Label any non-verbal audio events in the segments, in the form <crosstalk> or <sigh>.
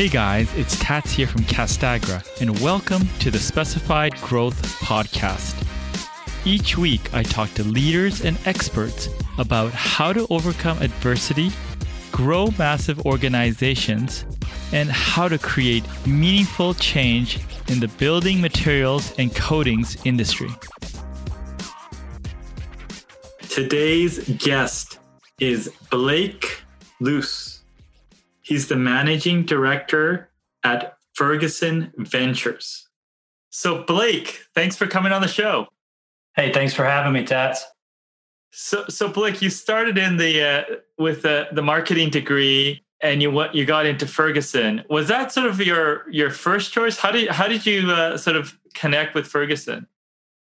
Hey guys, it's Tats here from Castagra, and welcome to the Specified Growth Podcast. Each week, I talk to leaders and experts about how to overcome adversity, grow massive organizations, and how to create meaningful change in the building materials and coatings industry. Today's guest is Blake Luse. He's the managing director at Ferguson Ventures. So, Blake, thanks for coming on the show. Hey, thanks for having me, Tats. So, so Blake, you started in the uh, with the, the marketing degree, and you what you got into Ferguson. Was that sort of your your first choice? How did how did you uh, sort of connect with Ferguson?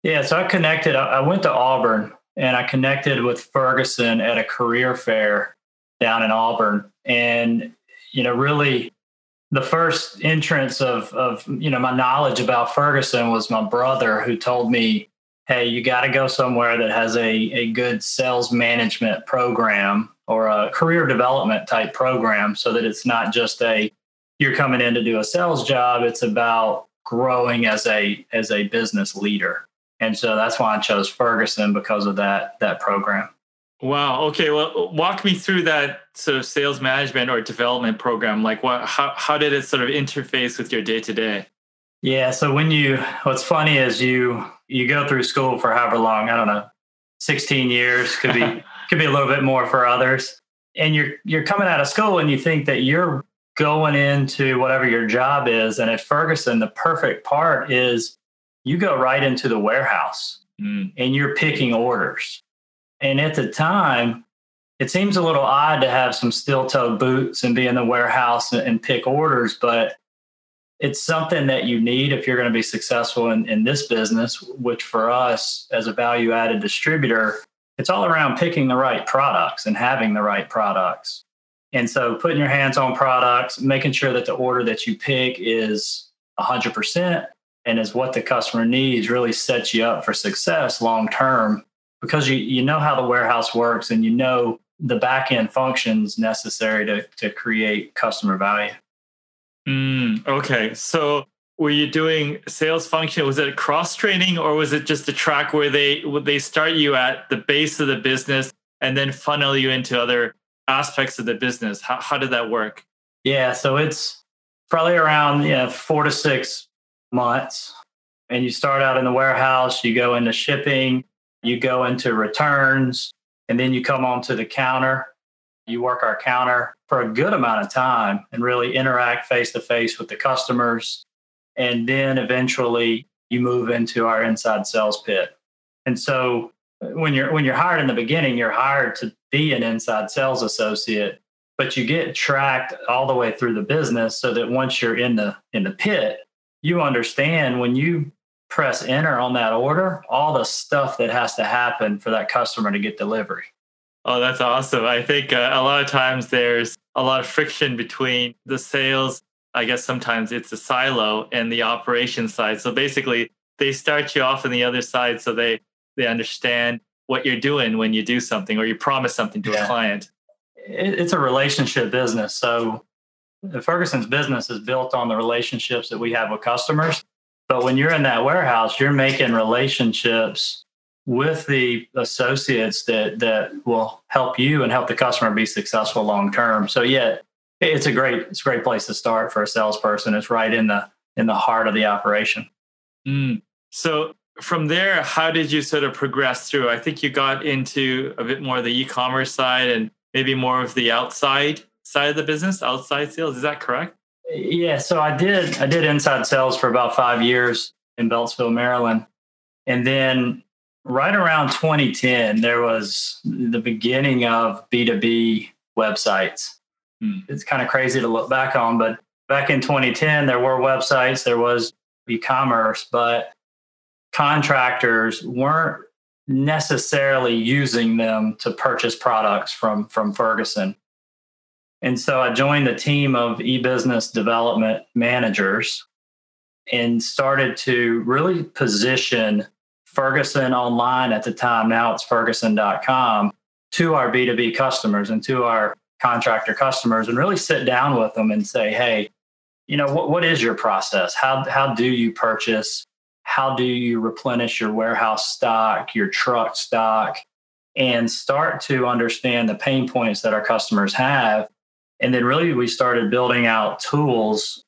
Yeah, so I connected. I went to Auburn, and I connected with Ferguson at a career fair down in Auburn, and you know, really the first entrance of of you know my knowledge about Ferguson was my brother who told me, "Hey, you got to go somewhere that has a a good sales management program or a career development type program, so that it's not just a you're coming in to do a sales job. It's about growing as a as a business leader." And so that's why I chose Ferguson because of that that program. Wow. Okay. Well, walk me through that sort of sales management or development program. Like, what? How how did it sort of interface with your day to day? Yeah. So when you, what's funny is you you go through school for however long. I don't know, sixteen years could be <laughs> could be a little bit more for others. And you're you're coming out of school and you think that you're going into whatever your job is. And at Ferguson, the perfect part is you go right into the warehouse mm. and you're picking orders and at the time, it seems a little odd to have some steel toe boots and be in the warehouse and, pick orders, but it's something that you need if you're going to be successful in, in this business, which for us as a value added distributor, it's all around picking the right products and having the right products. And so putting your hands on products, making sure that the order that you pick is 100% and is what the customer needs really sets you up for success long term because you, you know how the warehouse works and you know the back end functions necessary to, to create customer value. Mm, okay. So were you doing sales function? Was it cross training or was it just a track where they would they start you at the base of the business and then funnel you into other aspects of the business? How, how did that work? Yeah. So it's probably around you know, four to six months. And you start out in the warehouse, you go into shipping, you go into returns, and then you come onto the counter. You work our counter for a good amount of time and really interact face to face with the customers. And then eventually you move into our inside sales pit. And so when you're when you're hired in the beginning, you're hired to be an inside sales associate, but you get tracked all the way through the business so that once you're in the in the pit, you understand when you press enter on that order, all the stuff that has to happen for that customer to get delivery. Oh, that's awesome. I think uh, a lot of times there's a lot of friction between the sales. I guess sometimes it's a silo and the operation side. So basically, they start you off on the other side so they they understand what you're doing when you do something or you promise something to yeah. a client. It's a relationship business. So the Ferguson's business is built on the relationships that we have with customers. But when you're in that warehouse, you're making relationships with the associates that that will help you and help the customer be successful long term. So yeah, it's a great it's a great place to start for a salesperson. It's right in the in the heart of the operation. Mm. So from there, how did you sort of progress through? I think you got into a bit more of the e-commerce side and maybe more of the outside side of the business, outside sales. Is that correct? Yeah, so I did I did inside sales for about five years in Beltsville, Maryland, and then right around 2010, there was the beginning of B2B websites. Hmm. It's kind of crazy to look back on, but back in 2010, there were websites, there was e-commerce, but contractors weren't necessarily using them to purchase products from from Ferguson. And so I joined the team of e-business development managers and started to really position Ferguson online at the time. Now it's ferguson.com to our B2B customers and to our contractor customers and really sit down with them and say, hey, you know, what, what is your process? How, how do you purchase? How do you replenish your warehouse stock, your truck stock, and start to understand the pain points that our customers have? And then really we started building out tools,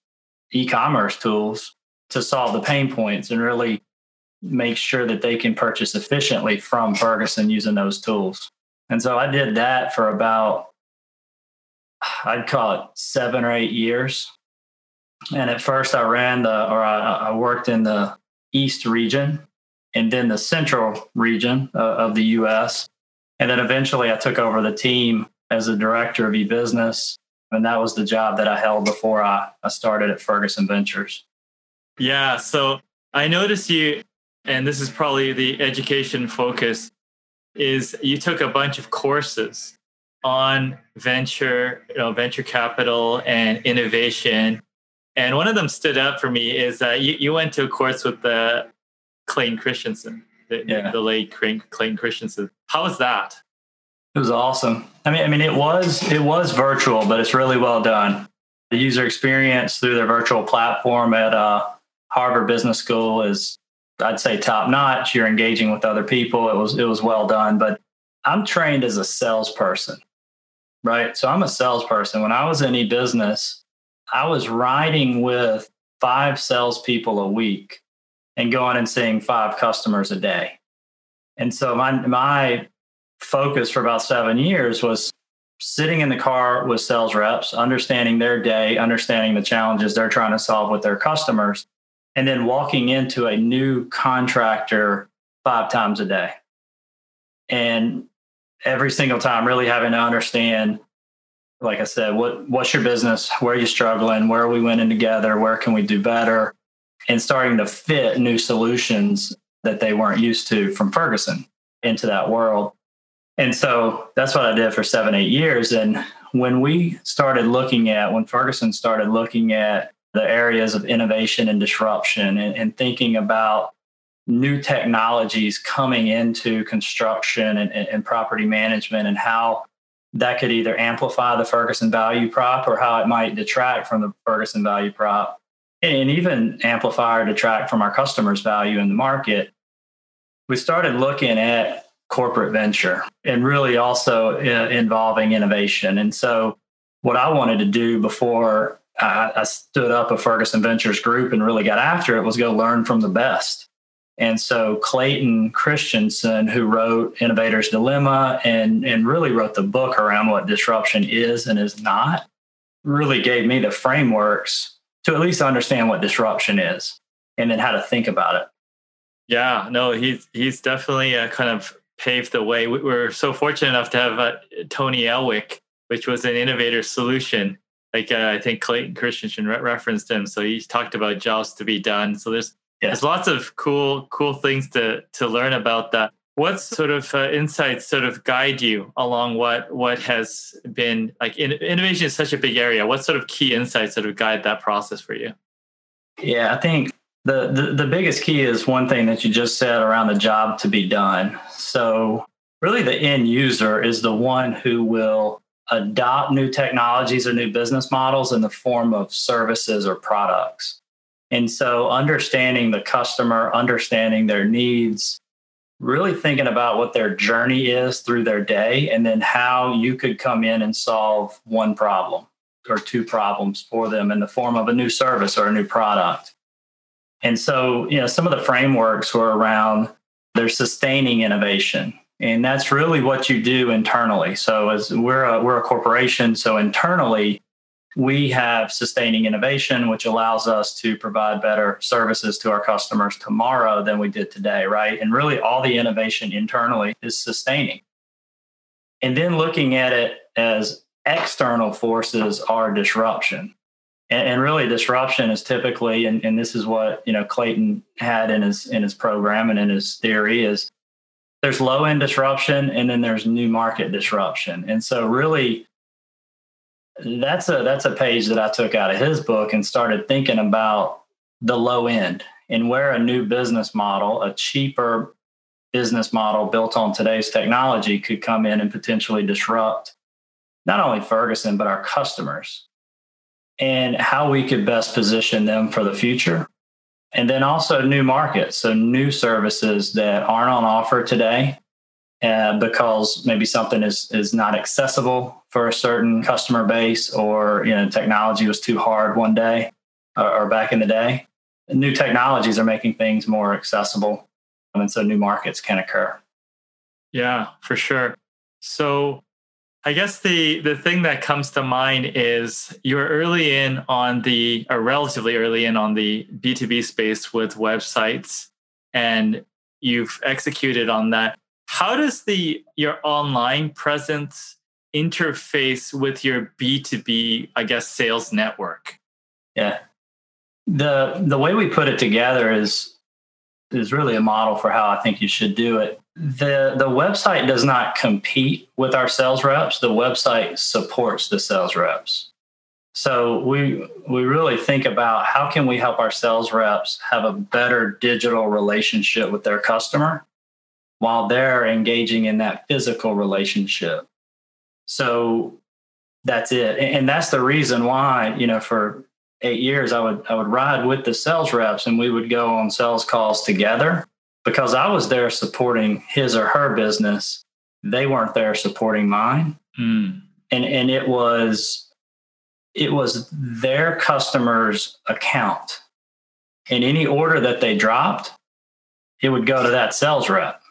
e-commerce tools to solve the pain points and really make sure that they can purchase efficiently from Ferguson using those tools. And so I did that for about, I'd call it seven or eight years. And at first I ran the, or I, I worked in the East region and then the central region uh, of the US. And then eventually I took over the team as a director of e-business. And that was the job that I held before I, I started at Ferguson Ventures. Yeah. So I noticed you, and this is probably the education focus, is you took a bunch of courses on venture, you know, venture capital and innovation. And one of them stood out for me is that you, you went to a course with the Clayton Christensen, the, yeah. the late Clayton Christensen. How was that? It was awesome. I mean, I mean, it was it was virtual, but it's really well done. The user experience through their virtual platform at uh, Harvard Business School is, I'd say, top notch. You're engaging with other people. It was it was well done. But I'm trained as a salesperson, right? So I'm a salesperson. When I was in e-business, I was riding with five salespeople a week and going and seeing five customers a day. And so my my focus for about seven years was sitting in the car with sales reps, understanding their day, understanding the challenges they're trying to solve with their customers, and then walking into a new contractor five times a day. And every single time, really having to understand, like I said, what what's your business? Where are you struggling? Where are we winning together? Where can we do better? And starting to fit new solutions that they weren't used to from Ferguson into that world. And so that's what I did for seven, eight years. And when we started looking at, when Ferguson started looking at the areas of innovation and disruption and, and thinking about new technologies coming into construction and, and, property management and how that could either amplify the Ferguson value prop or how it might detract from the Ferguson value prop and even amplify or detract from our customers' value in the market. We started looking at corporate venture and really also uh, involving innovation. And so, what I wanted to do before I, I stood up a Ferguson Ventures group and really got after it was go learn from the best. And so Clayton Christensen, who wrote Innovator's Dilemma and, and really wrote the book around what disruption is and is not, really gave me the frameworks to at least understand what disruption is and then how to think about it. Yeah, no, he's he's definitely a kind of paved the way. We're so fortunate enough to have uh, Tony Ulwick, which was an innovator solution. Like uh, I think Clayton Christensen re- referenced him, so he talked about jobs to be done. So there's yeah. there's lots of cool cool things to to learn about that. What sort of uh, insights sort of guide you along what what has been like in, innovation is such a big area. What sort of key insights sort of guide that process for you? Yeah, I think the, the, biggest key is one thing that you just said around the job to be done. So, really, the end user is the one who will adopt new technologies or new business models in the form of services or products. And so, understanding the customer, understanding their needs, really thinking about what their journey is through their day, and then how you could come in and solve one problem or two problems for them in the form of a new service or a new product. And so, you know, some of the frameworks were around their sustaining innovation. And that's really what you do internally. So as we're a, we're a corporation, so internally we have sustaining innovation, which allows us to provide better services to our customers tomorrow than we did today, right? And really all the innovation internally is sustaining. And then looking at it as external forces are disruption and, and really disruption is typically and, and this is what you know clayton had in his in his program and in his theory is there's low end disruption and then there's new market disruption. And so really that's a that's a page that i took out of his book and started thinking about the low end and where a new business model a cheaper business model built on today's technology could come in and potentially disrupt not only ferguson but our customers and how we could best position them for the future. And then also new markets, so new services that aren't on offer today uh, because maybe something is, is not accessible for a certain customer base or you know technology was too hard one day or, or back in the day. New technologies are making things more accessible. And so new markets can occur. Yeah, for sure. So I guess the the thing that comes to mind is you're early in on the or relatively early in on the B2B space with websites and you've executed on that. How does the your online presence interface with your B2B, I guess, sales network? Yeah. The the way we put it together is is really a model for how I think you should do it. The the website does not compete with our sales reps. The website supports the sales reps. So we we really think about how can we help our sales reps have a better digital relationship with their customer while they're engaging in that physical relationship. So that's it. And that's the reason why, you know, for eight years, I would I would ride with the sales reps and we would go on sales calls together because I was there supporting his or her business. They weren't there supporting mine. Mm. And and it was it was their customer's account. And any order that they dropped, it would go to that sales rep.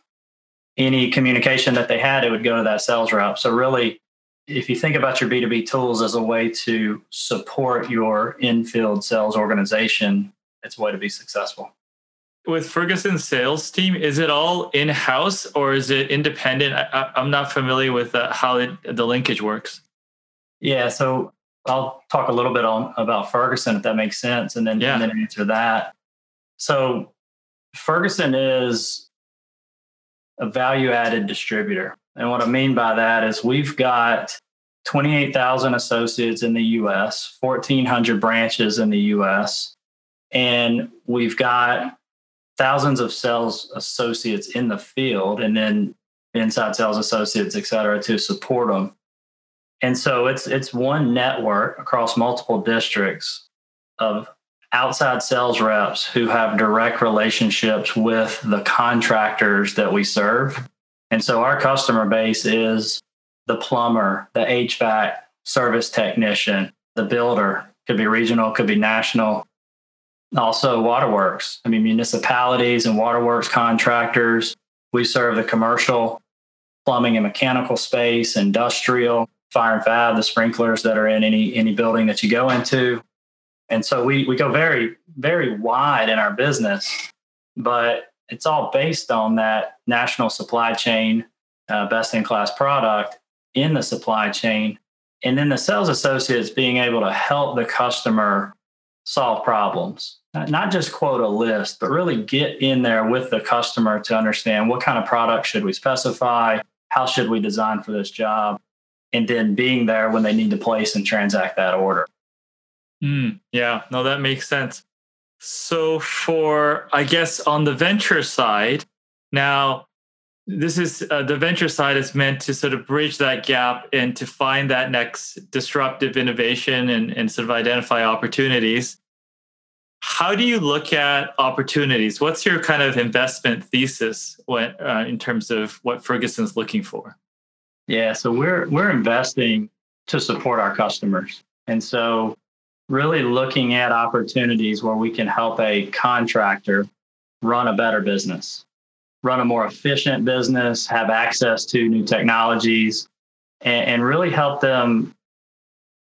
Any communication that they had, it would go to that sales rep. So really if you think about your B2B tools as a way to support your in-field sales organization, it's a way to be successful. With Ferguson's sales team, is it all in-house or is it independent? I, am not familiar with uh, how it, the linkage works. Yeah, so I'll talk a little bit on about Ferguson if that makes sense, and then, yeah. and then answer that. So Ferguson is a value-added distributor. And what I mean by that is we've got 28,000 associates in the US, 1,400 branches in the US, and we've got thousands of sales associates in the field and then inside sales associates, et cetera, to support them. And so it's it's one network across multiple districts of outside sales reps who have direct relationships with the contractors that we serve and so our customer base is the plumber, the HVAC service technician, the builder, could be regional, could be national. Also, waterworks. I mean, municipalities and waterworks contractors. We serve the commercial plumbing and mechanical space, industrial, fire and fab, the sprinklers that are in any any building that you go into. And so we we go very very wide in our business, but it's all based on that national supply chain, uh, best in class product in the supply chain. And then the sales associates being able to help the customer solve problems, not just quote a list, but really get in there with the customer to understand what kind of product should we specify, how should we design for this job, and then being there when they need to place and transact that order. Mm, yeah, no, that makes sense. So, for I guess on the venture side, now this is uh, the venture side is meant to sort of bridge that gap and to find that next disruptive innovation and, and sort of identify opportunities. How do you look at opportunities? What's your kind of investment thesis when, uh, in terms of what Ferguson's looking for? Yeah, so we're we're investing to support our customers, and so really looking at opportunities where we can help a contractor run a better business, run a more efficient business, have access to new technologies, and, and really help them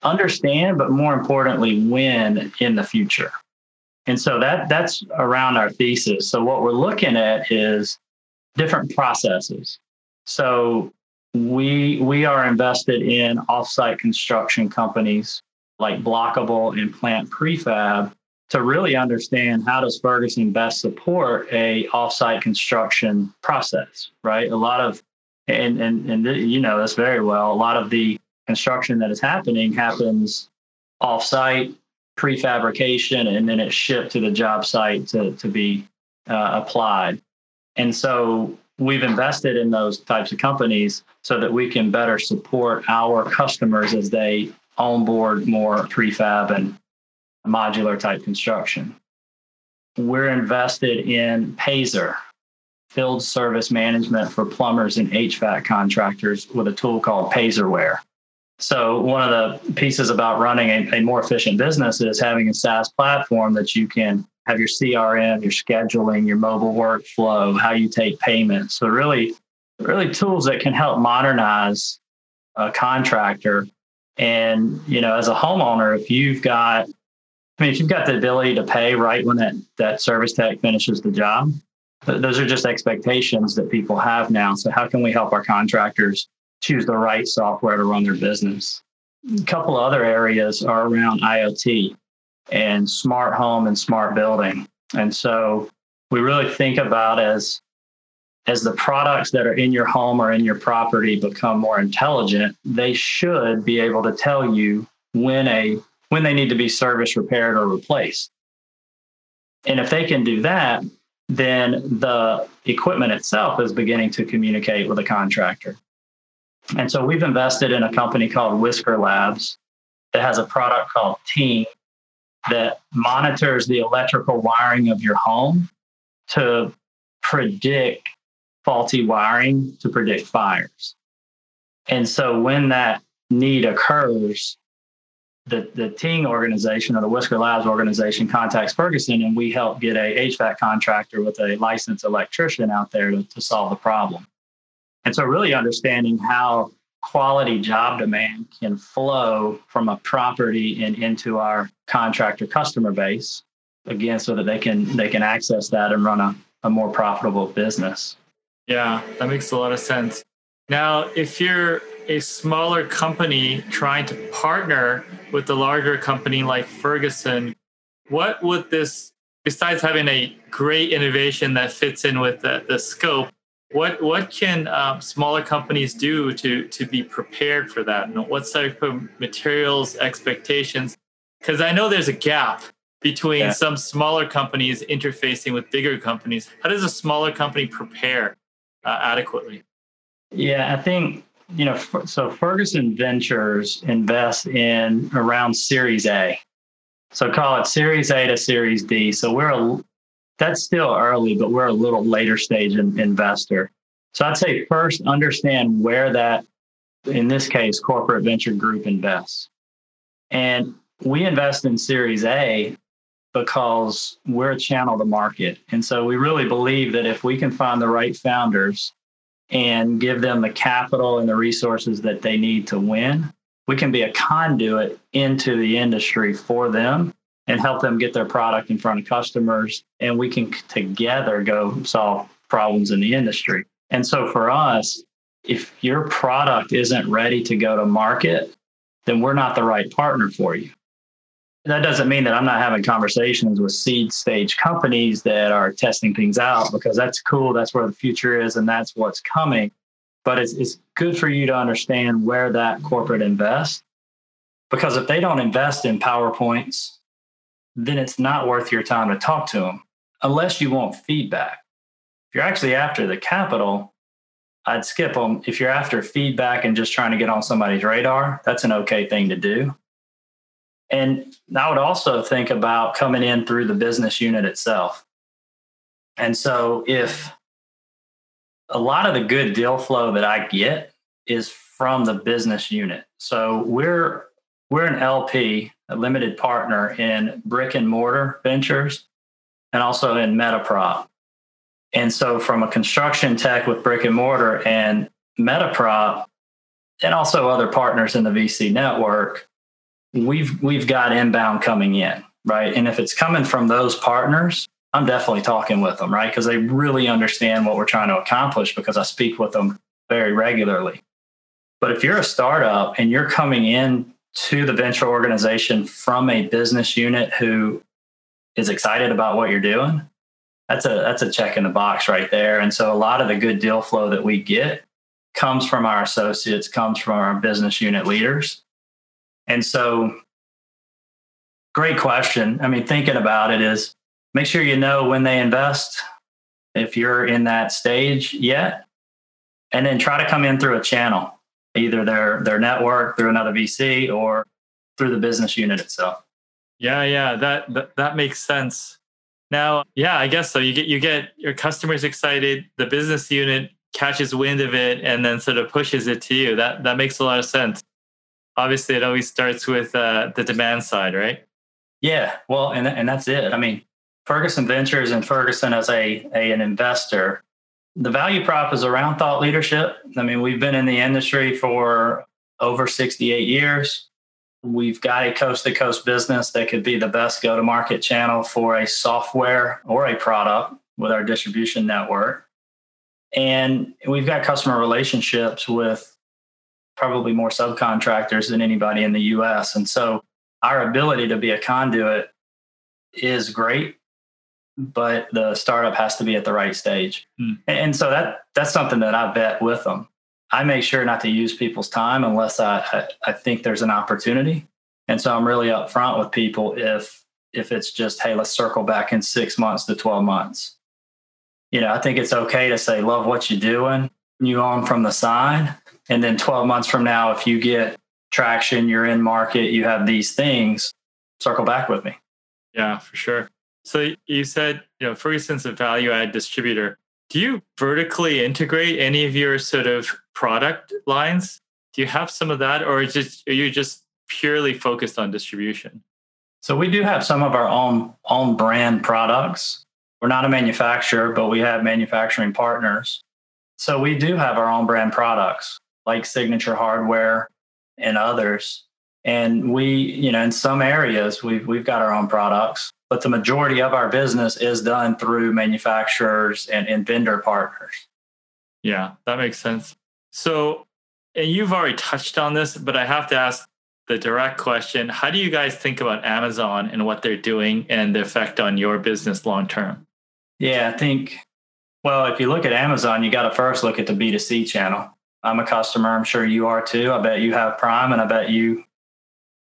understand, but more importantly, win in the future. And so that that's around our thesis. So what we're looking at is different processes. So we we are invested in offsite construction companies like Blokable and plant prefab to really understand how does Ferguson best support a offsite construction process, right? A lot of and and and you know this very well. A lot of the construction that is happening happens offsite prefabrication, and then it's shipped to the job site to to be uh, applied. And so we've invested in those types of companies so that we can better support our customers as they onboard more prefab and modular type construction. We're invested in Payzer, field service management for plumbers and HVAC contractors with a tool called Payzerware. So, one of the pieces about running a, a, more efficient business is having a SaaS platform that you can have your CRM, your scheduling, your mobile workflow, how you take payments. So, really, really tools that can help modernize a contractor. And, you know, as a homeowner, if you've got I mean, if you've got the ability to pay right when that, that service tech finishes the job, those are just expectations that people have now. So, how can we help our contractors choose the right software to run their business? A couple other areas are around IoT and smart home and smart building. And so, we really think about as as the products that are in your home or in your property become more intelligent, they should be able to tell you when a when they need to be serviced, repaired, or replaced. And if they can do that, then the equipment itself is beginning to communicate with a contractor. And so we've invested in a company called Whisker Labs that has a product called Ting that monitors the electrical wiring of your home to predict faulty wiring, to predict fires. And so when that need occurs, the, the Ting organization or the Whisker Labs organization contacts Ferguson and we help get a HVAC contractor with a licensed electrician out there to, to solve the problem. And so really understanding how quality job demand can flow from a property and into our contractor customer base again so that they can they can access that and run a, a more profitable business. Yeah, that makes a lot of sense. Now, if you're a smaller company trying to partner with a larger company like Ferguson, what would this, besides having a great innovation that fits in with the, the scope, what what can um, smaller companies do to to be prepared for that? And what type of materials, expectations? Because I know there's a gap between yeah. some smaller companies interfacing with bigger companies. How does a smaller company prepare uh, adequately? Yeah, I think you know, so Ferguson Ventures invests in around Series A. So call it Series A to Series D. So we're a, that's still early, but we're a little later stage in, investor. So I'd say first understand where that, in this case, corporate venture group invests. And we invest in Series A because we're a channel to market. And so we really believe that if we can find the right founders and give them the capital and the resources that they need to win, we can be a conduit into the industry for them and help them get their product in front of customers. And we can together go solve problems in the industry. And so for us, if your product isn't ready to go to market, then we're not the right partner for you that doesn't mean that I'm not having conversations with seed stage companies that are testing things out because that's cool. That's where the future is and that's what's coming. But it's, it's good for you to understand where that corporate invests because if they don't invest in PowerPoints, then it's not worth your time to talk to them unless you want feedback. If you're actually after the capital, I'd skip them. If you're after feedback and just trying to get on somebody's radar, that's an okay thing to do. And I would also think about coming in through the business unit itself. And so if a lot of the good deal flow that I get is from the business unit. So we're we're an LP, a limited partner in brick and mortar ventures and also in Metaprop. And so from a construction tech with brick and mortar and Metaprop and also other partners in the VC network, we've we've got inbound coming in, right? And if it's coming from those partners, I'm definitely talking with them, right? Because they really understand what we're trying to accomplish because I speak with them very regularly. But if you're a startup and you're coming in to the venture organization from a business unit who is excited about what you're doing, that's a that's a check in the box right there. And so a lot of the good deal flow that we get comes from our associates, comes from our business unit leaders. And so, great question. I mean, thinking about it is make sure you know when they invest, if you're in that stage yet, and then try to come in through a channel, either their their network through another VC or through the business unit itself. Yeah, yeah, that, that that makes sense. Now, yeah, I guess so. You get you get your customers excited, the business unit catches wind of it and then sort of pushes it to you. That that makes a lot of sense. Obviously, it always starts with uh, the demand side, right? Yeah, well, and and that's it. I mean, Ferguson Ventures and Ferguson as a, a an investor, the value prop is around thought leadership. I mean, we've been in the industry for over 68 years. We've got a coast to coast business that could be the best go to market channel for a software or a product with our distribution network. And we've got customer relationships with probably more subcontractors than anybody in the US. And so our ability to be a conduit is great, but the startup has to be at the right stage. Hmm. And so that that's something that I vet with them. I make sure not to use people's time unless I, I, I think there's an opportunity. And so I'm really upfront with people if if it's just, hey, let's circle back in six months to 12 months. You know, I think it's okay to say, love what you're doing, you on from the side. And then 12 months from now, if you get traction, you're in market, you have these things, circle back with me. Yeah, for sure. So you said, you know, Ferguson's a value add distributor. Do you vertically integrate any of your sort of product lines? Do you have some of that, or just are you just purely focused on distribution? So we do have some of our own own brand products. We're not a manufacturer, but we have manufacturing partners. So we do have our own brand products like Signature Hardware and others. And we, you know, in some areas we've we've got our own products, but the majority of our business is done through manufacturers and, and vendor partners. Yeah, that makes sense. So, and you've already touched on this, but I have to ask the direct question How do you guys think about Amazon and what they're doing and the effect on your business long term? Yeah, I think, well, if you look at Amazon, you got to first look at the B2C channel. I'm a customer. I'm sure you are too. I bet you have Prime, and I bet you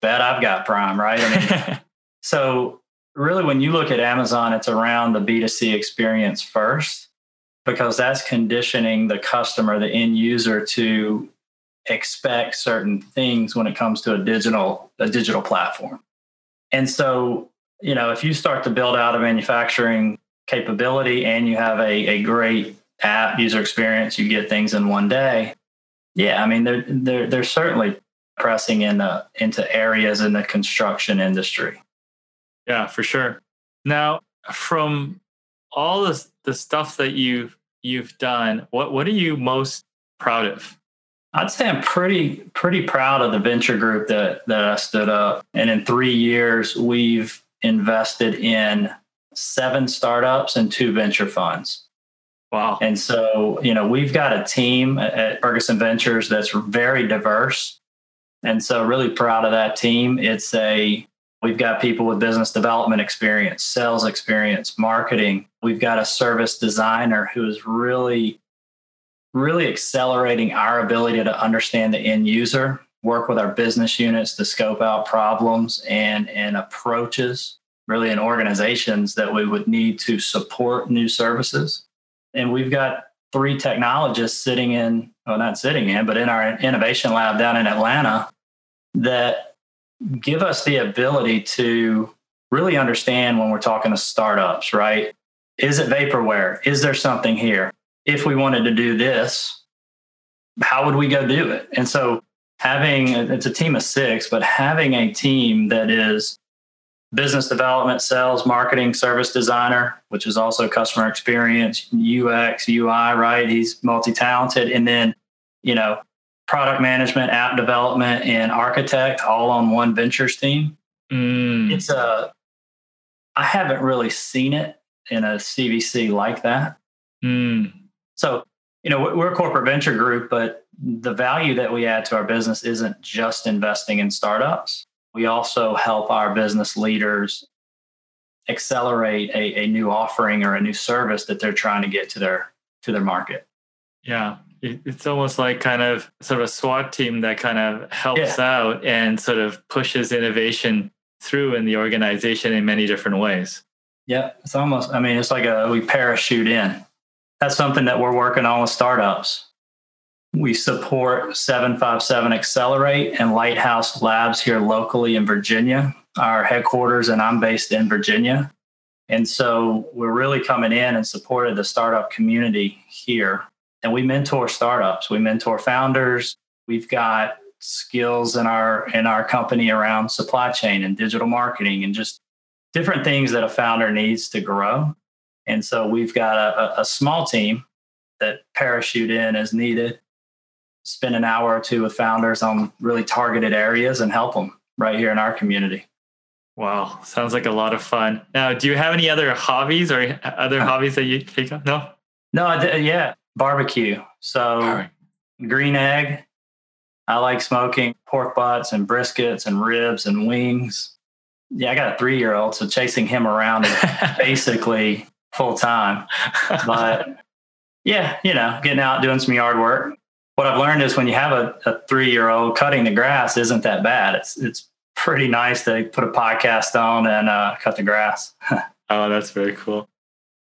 bet I've got Prime, right? I mean, <laughs> so really, when you look at Amazon, it's around the B2C experience first because that's conditioning the customer, the end user to expect certain things when it comes to a digital a digital platform. And so, you know, if you start to build out a manufacturing capability and you have a, a great app user experience, you get things in one day. Yeah, I mean they're they're they're certainly pressing in the into areas in the construction industry. Yeah, for sure. Now, from all the the stuff that you've you've done, what what are you most proud of? I'd say I'm pretty pretty proud of the venture group that that I stood up. And in three years, we've invested in seven startups and two venture funds. Wow. And so, you know, we've got a team at Ferguson Ventures that's very diverse. And so really proud of that team. It's a We've got people with business development experience, sales experience, marketing. We've got a service designer who is really, really accelerating our ability to understand the end user, work with our business units to scope out problems and, and approaches, really in organizations that we would need to support new services. And we've got three technologists sitting in, well, not sitting in, but in our innovation lab down in Atlanta that give us the ability to really understand when we're talking to startups, right? Is it vaporware? Is there something here? If we wanted to do this, how would we go do it? And so having it's a team of six, but having a team that is business development, sales, marketing, service designer, which is also customer experience, UX, UI, right? He's multi talented. And then, you know, product management, app development, and architect all on one ventures team. Mm. It's a, I haven't really seen it in a CVC like that. Mm. So, you know, we're a corporate venture group, but the value that we add to our business isn't just investing in startups. We also help our business leaders accelerate a, a new offering or a new service that they're trying to get to their to their market. Yeah, it's almost like kind of sort of a SWAT team that kind of helps yeah. out and sort of pushes innovation through in the organization in many different ways. Yeah, it's almost, I mean, it's like a, we parachute in. That's something that we're working on with startups. We support 757 Accelerate and Lighthouse Labs here locally in Virginia, our headquarters, and I'm based in Virginia. And so we're really coming in and supported the startup community here. And we mentor startups, we mentor founders. We've got skills in our in our company around supply chain and digital marketing and just different things that a founder needs to grow. And so we've got a, a small team that parachute in as needed, spend an hour or two with founders on really targeted areas and help them right here in our community. Wow, sounds like a lot of fun. Now, do you have any other hobbies or other uh, hobbies that you pick up? No, no, yeah, barbecue. So green egg. I like smoking pork butts and briskets and ribs and wings. Yeah, I got a three year old, so chasing him around is <laughs> basically full time. But yeah, you know, getting out doing some yard work. What I've learned is when you have a, a three year old cutting the grass isn't that bad. It's it's pretty nice to put a podcast on and uh, cut the grass. <laughs> oh, that's very cool.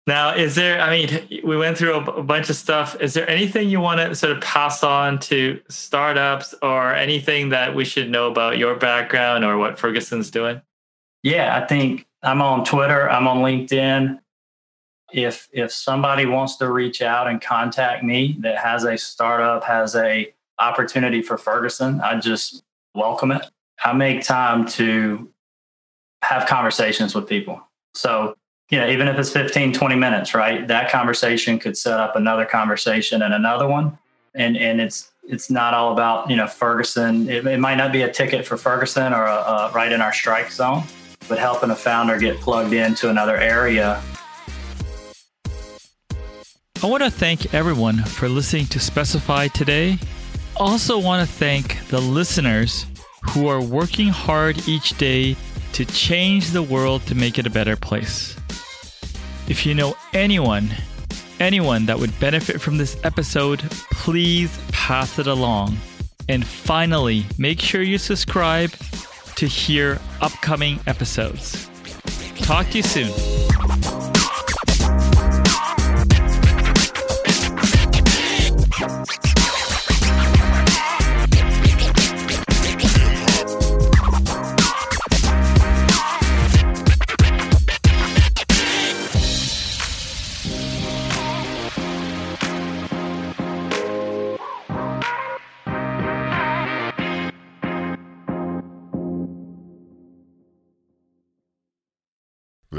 Now, is there, I mean, we went through a, bunch of stuff. Is there anything you want to sort of pass on to startups or anything that we should know about your background or what Ferguson's doing? Yeah, I think I'm on Twitter, I'm on LinkedIn. If if somebody wants to reach out and contact me that has a startup, has a opportunity for Ferguson, I just welcome it. I make time to have conversations with people. So, you know, even if it's 15, 20 minutes, right? That conversation could set up another conversation and another one. And and it's it's not all about, you know, Ferguson. It, it might not be a ticket for Ferguson or a, a right in our strike zone, but helping a founder get plugged into another area I want to thank everyone for listening to Specify today. Also, want to thank the listeners who are working hard each day to change the world to make it a better place. If you know anyone, anyone that would benefit from this episode, please pass it along. And finally, make sure you subscribe to hear upcoming episodes. Talk to you soon.